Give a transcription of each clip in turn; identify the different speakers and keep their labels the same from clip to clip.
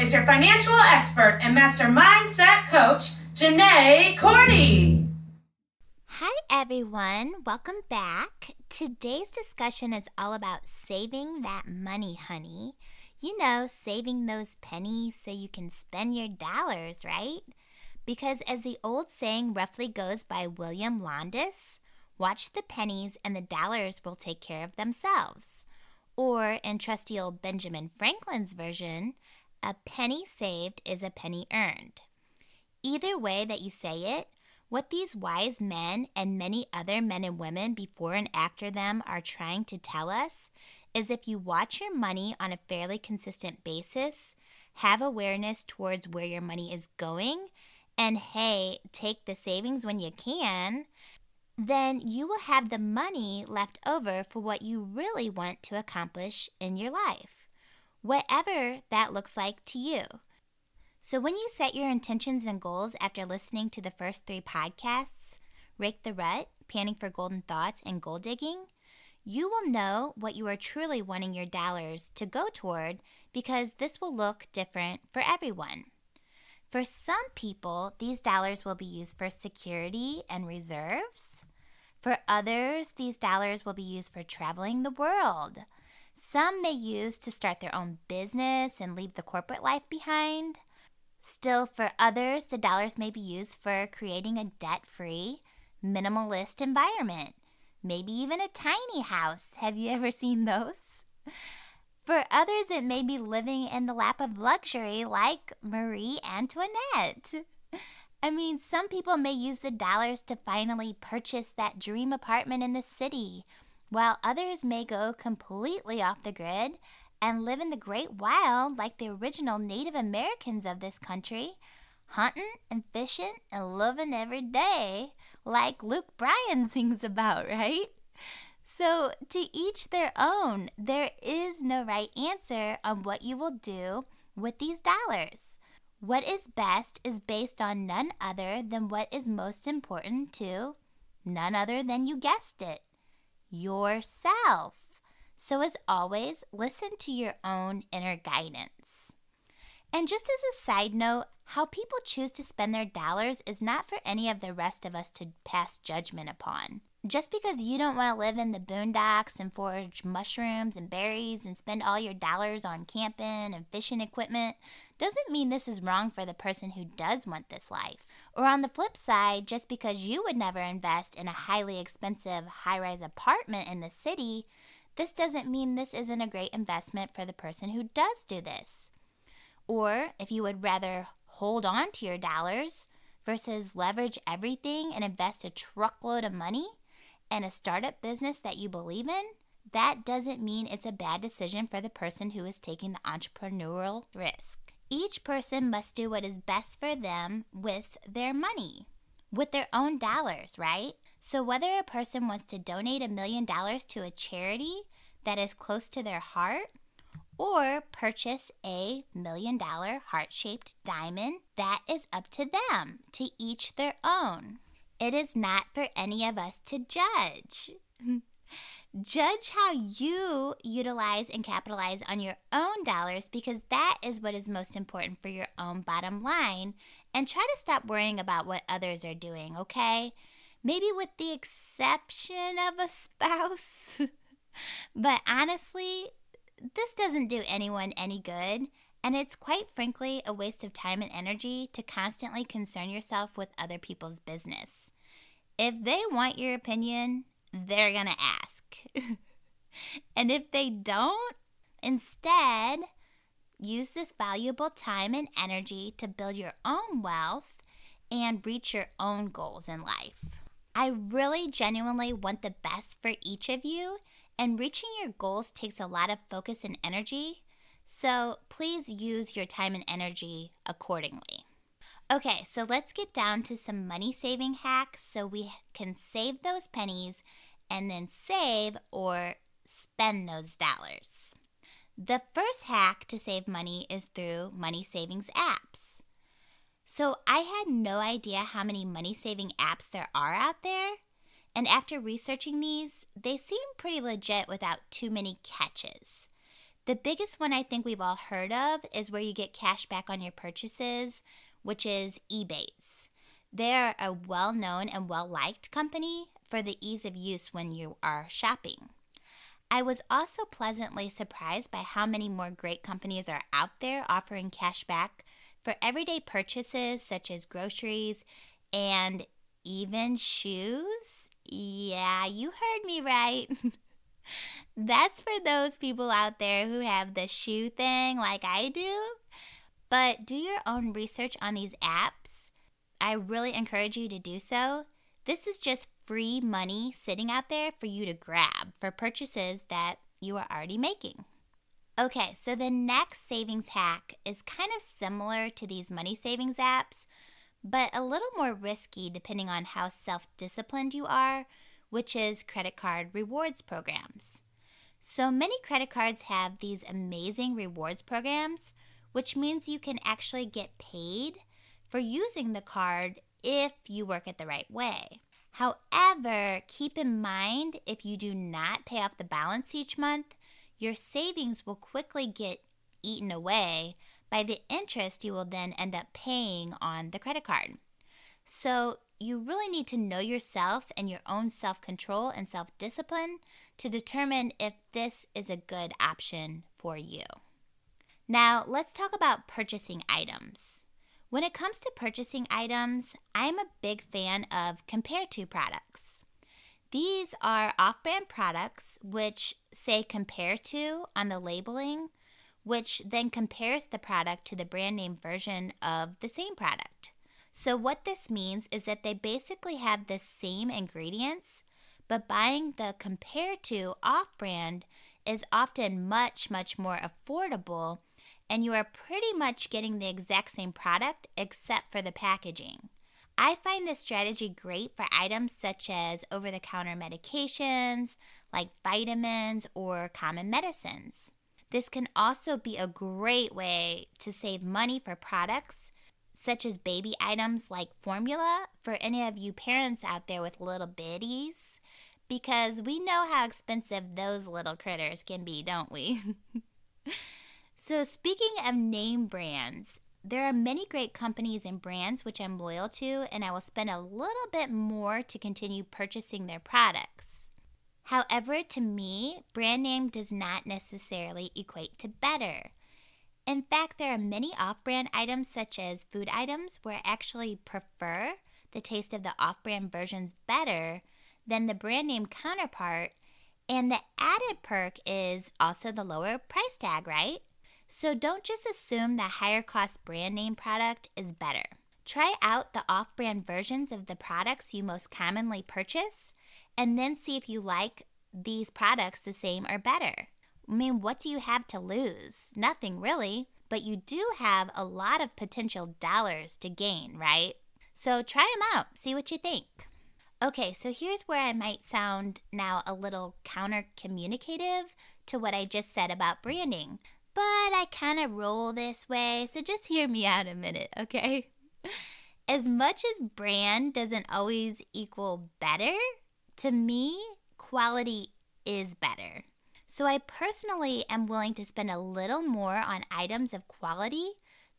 Speaker 1: is your financial expert and master mindset coach, Janae Cordy.
Speaker 2: Hi, everyone. Welcome back. Today's discussion is all about saving that money, honey. You know, saving those pennies so you can spend your dollars, right? Because as the old saying roughly goes by William Landis, watch the pennies and the dollars will take care of themselves. Or in trusty old Benjamin Franklin's version, a penny saved is a penny earned. Either way that you say it, what these wise men and many other men and women before and after them are trying to tell us is if you watch your money on a fairly consistent basis, have awareness towards where your money is going, and hey, take the savings when you can, then you will have the money left over for what you really want to accomplish in your life, whatever that looks like to you. So, when you set your intentions and goals after listening to the first three podcasts Rake the Rut, Panning for Golden Thoughts, and Goal Digging you will know what you are truly wanting your dollars to go toward because this will look different for everyone. For some people, these dollars will be used for security and reserves. For others, these dollars will be used for traveling the world. Some may use to start their own business and leave the corporate life behind. Still, for others, the dollars may be used for creating a debt free, minimalist environment, maybe even a tiny house. Have you ever seen those? For others, it may be living in the lap of luxury like Marie Antoinette. I mean, some people may use the dollars to finally purchase that dream apartment in the city, while others may go completely off the grid and live in the great wild like the original Native Americans of this country, hunting and fishing and loving every day, like Luke Bryan sings about, right? So, to each their own, there is no right answer on what you will do with these dollars. What is best is based on none other than what is most important to none other than you guessed it yourself. So, as always, listen to your own inner guidance. And just as a side note, how people choose to spend their dollars is not for any of the rest of us to pass judgment upon. Just because you don't want to live in the boondocks and forage mushrooms and berries and spend all your dollars on camping and fishing equipment doesn't mean this is wrong for the person who does want this life. Or on the flip side, just because you would never invest in a highly expensive high rise apartment in the city, this doesn't mean this isn't a great investment for the person who does do this. Or if you would rather hold on to your dollars versus leverage everything and invest a truckload of money, and a startup business that you believe in, that doesn't mean it's a bad decision for the person who is taking the entrepreneurial risk. Each person must do what is best for them with their money, with their own dollars, right? So, whether a person wants to donate a million dollars to a charity that is close to their heart, or purchase a million dollar heart shaped diamond, that is up to them, to each their own. It is not for any of us to judge. judge how you utilize and capitalize on your own dollars because that is what is most important for your own bottom line. And try to stop worrying about what others are doing, okay? Maybe with the exception of a spouse. but honestly, this doesn't do anyone any good. And it's quite frankly a waste of time and energy to constantly concern yourself with other people's business. If they want your opinion, they're going to ask. and if they don't, instead, use this valuable time and energy to build your own wealth and reach your own goals in life. I really genuinely want the best for each of you, and reaching your goals takes a lot of focus and energy. So please use your time and energy accordingly. Okay, so let's get down to some money saving hacks so we can save those pennies and then save or spend those dollars. The first hack to save money is through money savings apps. So I had no idea how many money saving apps there are out there. And after researching these, they seem pretty legit without too many catches. The biggest one I think we've all heard of is where you get cash back on your purchases, which is Ebates. They're a well known and well liked company for the ease of use when you are shopping. I was also pleasantly surprised by how many more great companies are out there offering cash back for everyday purchases such as groceries and even shoes. Yeah, you heard me right. That's for those people out there who have the shoe thing like I do. But do your own research on these apps. I really encourage you to do so. This is just free money sitting out there for you to grab for purchases that you are already making. Okay, so the next savings hack is kind of similar to these money savings apps, but a little more risky depending on how self disciplined you are, which is credit card rewards programs. So many credit cards have these amazing rewards programs, which means you can actually get paid for using the card if you work it the right way. However, keep in mind if you do not pay off the balance each month, your savings will quickly get eaten away by the interest you will then end up paying on the credit card. So, you really need to know yourself and your own self control and self discipline to determine if this is a good option for you. Now, let's talk about purchasing items. When it comes to purchasing items, I'm a big fan of compare to products. These are off brand products which say compare to on the labeling, which then compares the product to the brand name version of the same product. So, what this means is that they basically have the same ingredients, but buying the compare to off brand is often much, much more affordable, and you are pretty much getting the exact same product except for the packaging. I find this strategy great for items such as over the counter medications, like vitamins or common medicines. This can also be a great way to save money for products such as baby items like formula for any of you parents out there with little bitties, because we know how expensive those little critters can be, don't we? so, speaking of name brands, there are many great companies and brands which I'm loyal to, and I will spend a little bit more to continue purchasing their products. However, to me, brand name does not necessarily equate to better. In fact, there are many off brand items, such as food items, where I actually prefer the taste of the off brand versions better than the brand name counterpart. And the added perk is also the lower price tag, right? So don't just assume that higher cost brand name product is better. Try out the off brand versions of the products you most commonly purchase and then see if you like these products the same or better. I mean, what do you have to lose? Nothing really, but you do have a lot of potential dollars to gain, right? So try them out, see what you think. Okay, so here's where I might sound now a little counter communicative to what I just said about branding but I kind of roll this way, so just hear me out a minute, okay? As much as brand doesn't always equal better, to me, quality is better. So I personally am willing to spend a little more on items of quality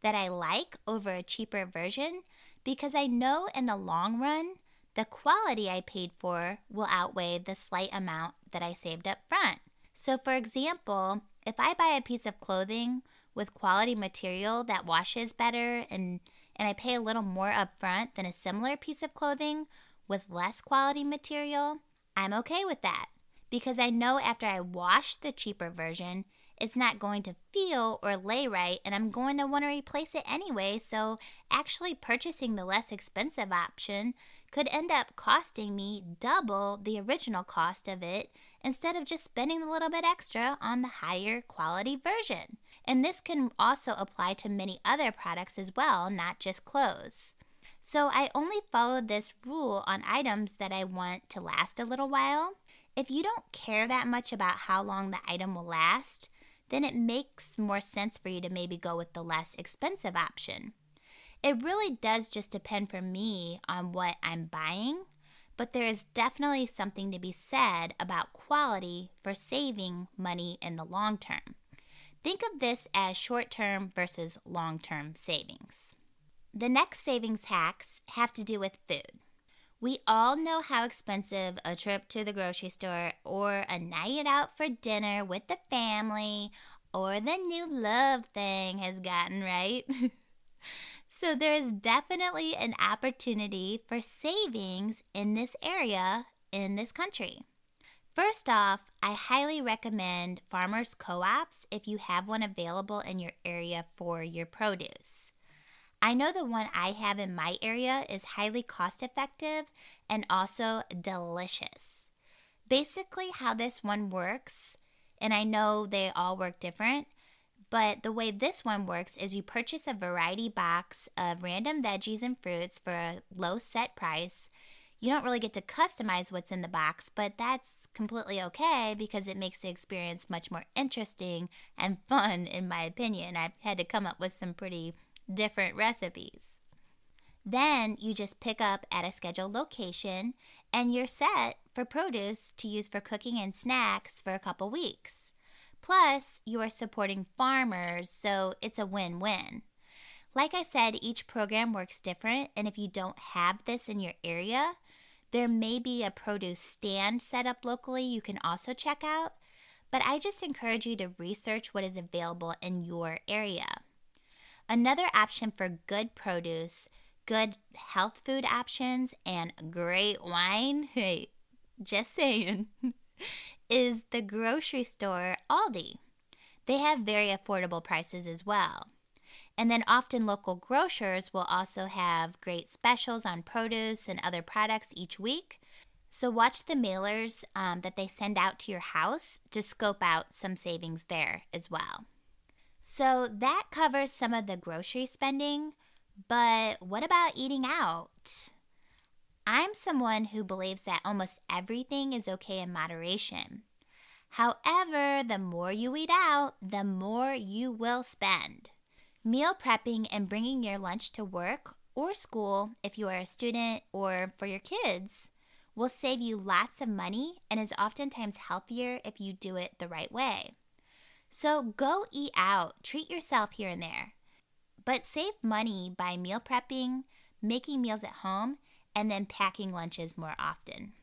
Speaker 2: that I like over a cheaper version because I know in the long run, the quality I paid for will outweigh the slight amount that I saved up front. So, for example, if I buy a piece of clothing with quality material that washes better and and I pay a little more upfront than a similar piece of clothing with less quality material, I'm okay with that because I know after I wash the cheaper version, it's not going to feel or lay right and I'm going to want to replace it anyway. So, actually purchasing the less expensive option could end up costing me double the original cost of it instead of just spending a little bit extra on the higher quality version. And this can also apply to many other products as well, not just clothes. So I only follow this rule on items that I want to last a little while. If you don't care that much about how long the item will last, then it makes more sense for you to maybe go with the less expensive option. It really does just depend for me on what I'm buying but there is definitely something to be said about quality for saving money in the long term. Think of this as short term versus long term savings. The next savings hacks have to do with food. We all know how expensive a trip to the grocery store or a night out for dinner with the family or the new love thing has gotten, right? so there is definitely an opportunity for savings in this area in this country. First off, I highly recommend farmers co ops if you have one available in your area for your produce. I know the one I have in my area is highly cost effective and also delicious. Basically, how this one works, and I know they all work different, but the way this one works is you purchase a variety box of random veggies and fruits for a low set price you don't really get to customize what's in the box, but that's completely okay because it makes the experience much more interesting and fun, in my opinion. I've had to come up with some pretty different recipes. Then you just pick up at a scheduled location and you're set for produce to use for cooking and snacks for a couple weeks. Plus, you are supporting farmers, so it's a win win. Like I said, each program works different, and if you don't have this in your area, there may be a produce stand set up locally you can also check out, but I just encourage you to research what is available in your area. Another option for good produce, good health food options, and great wine, hey, just saying, is the grocery store Aldi. They have very affordable prices as well. And then often local grocers will also have great specials on produce and other products each week. So watch the mailers um, that they send out to your house to scope out some savings there as well. So that covers some of the grocery spending, but what about eating out? I'm someone who believes that almost everything is okay in moderation. However, the more you eat out, the more you will spend. Meal prepping and bringing your lunch to work or school if you are a student or for your kids will save you lots of money and is oftentimes healthier if you do it the right way. So go eat out, treat yourself here and there. But save money by meal prepping, making meals at home, and then packing lunches more often.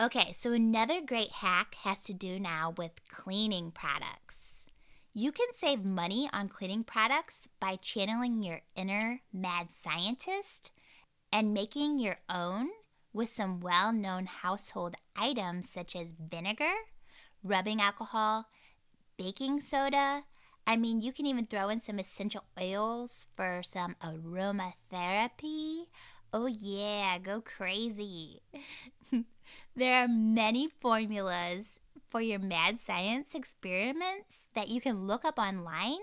Speaker 2: Okay, so another great hack has to do now with cleaning products. You can save money on cleaning products by channeling your inner mad scientist and making your own with some well known household items such as vinegar, rubbing alcohol, baking soda. I mean, you can even throw in some essential oils for some aromatherapy. Oh, yeah, go crazy. there are many formulas for your mad science experiments that you can look up online.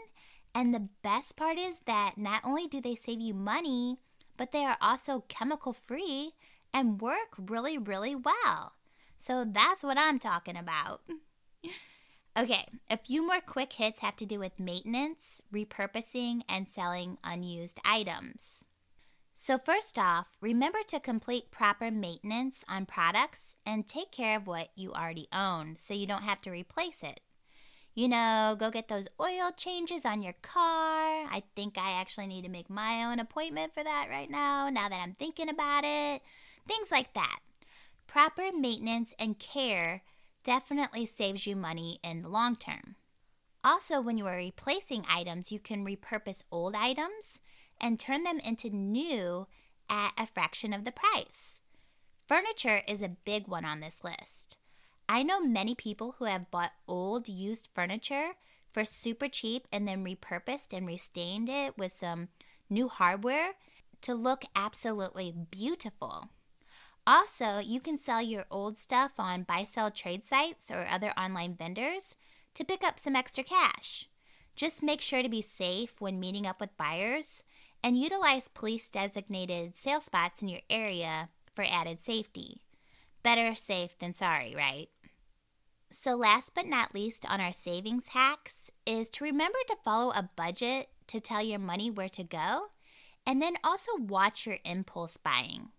Speaker 2: And the best part is that not only do they save you money, but they are also chemical free and work really, really well. So that's what I'm talking about. okay, a few more quick hits have to do with maintenance, repurposing, and selling unused items. So, first off, remember to complete proper maintenance on products and take care of what you already own so you don't have to replace it. You know, go get those oil changes on your car. I think I actually need to make my own appointment for that right now, now that I'm thinking about it. Things like that. Proper maintenance and care definitely saves you money in the long term. Also, when you are replacing items, you can repurpose old items and turn them into new at a fraction of the price. Furniture is a big one on this list. I know many people who have bought old used furniture for super cheap and then repurposed and restained it with some new hardware to look absolutely beautiful. Also, you can sell your old stuff on buy sell trade sites or other online vendors to pick up some extra cash. Just make sure to be safe when meeting up with buyers and utilize police designated sale spots in your area for added safety. Better safe than sorry, right? So, last but not least on our savings hacks is to remember to follow a budget to tell your money where to go, and then also watch your impulse buying.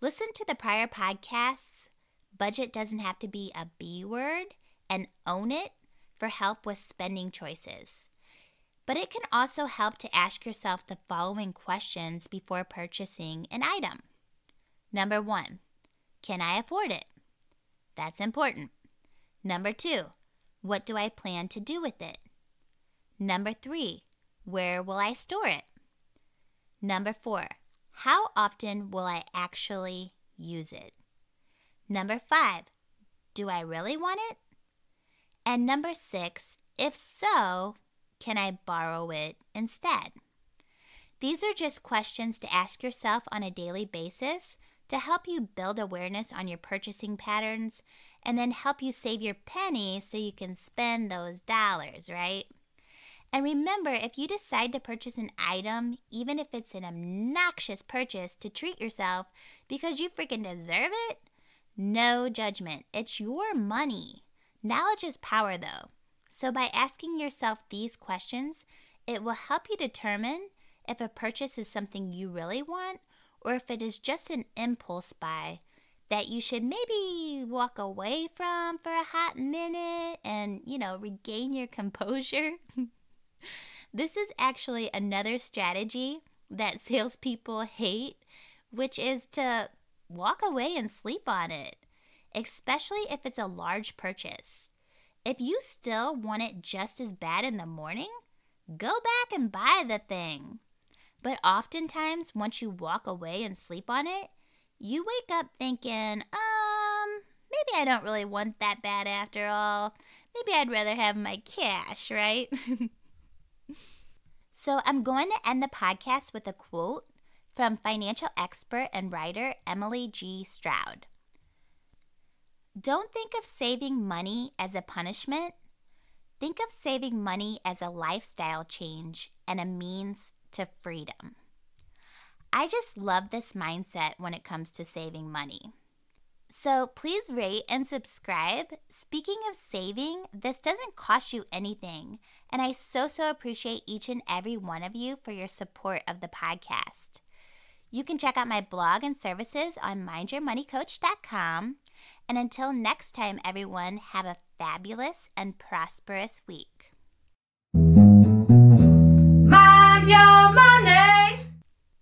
Speaker 2: Listen to the prior podcasts. Budget doesn't have to be a B word, and own it for help with spending choices. But it can also help to ask yourself the following questions before purchasing an item. Number one, can I afford it? That's important. Number two, what do I plan to do with it? Number three, where will I store it? Number four, how often will I actually use it? Number five, do I really want it? And number six, if so, can I borrow it instead? These are just questions to ask yourself on a daily basis to help you build awareness on your purchasing patterns and then help you save your penny so you can spend those dollars, right? And remember, if you decide to purchase an item, even if it's an obnoxious purchase, to treat yourself because you freaking deserve it, no judgment. It's your money. Knowledge is power, though. So, by asking yourself these questions, it will help you determine if a purchase is something you really want or if it is just an impulse buy that you should maybe walk away from for a hot minute and, you know, regain your composure. this is actually another strategy that salespeople hate, which is to walk away and sleep on it, especially if it's a large purchase. If you still want it just as bad in the morning, go back and buy the thing. But oftentimes, once you walk away and sleep on it, you wake up thinking, um, maybe I don't really want that bad after all. Maybe I'd rather have my cash, right? so I'm going to end the podcast with a quote from financial expert and writer Emily G. Stroud. Don't think of saving money as a punishment. Think of saving money as a lifestyle change and a means to freedom. I just love this mindset when it comes to saving money. So please rate and subscribe. Speaking of saving, this doesn't cost you anything, and I so, so appreciate each and every one of you for your support of the podcast. You can check out my blog and services on mindyourmoneycoach.com. And until next time, everyone, have a fabulous and prosperous week.
Speaker 1: Mind your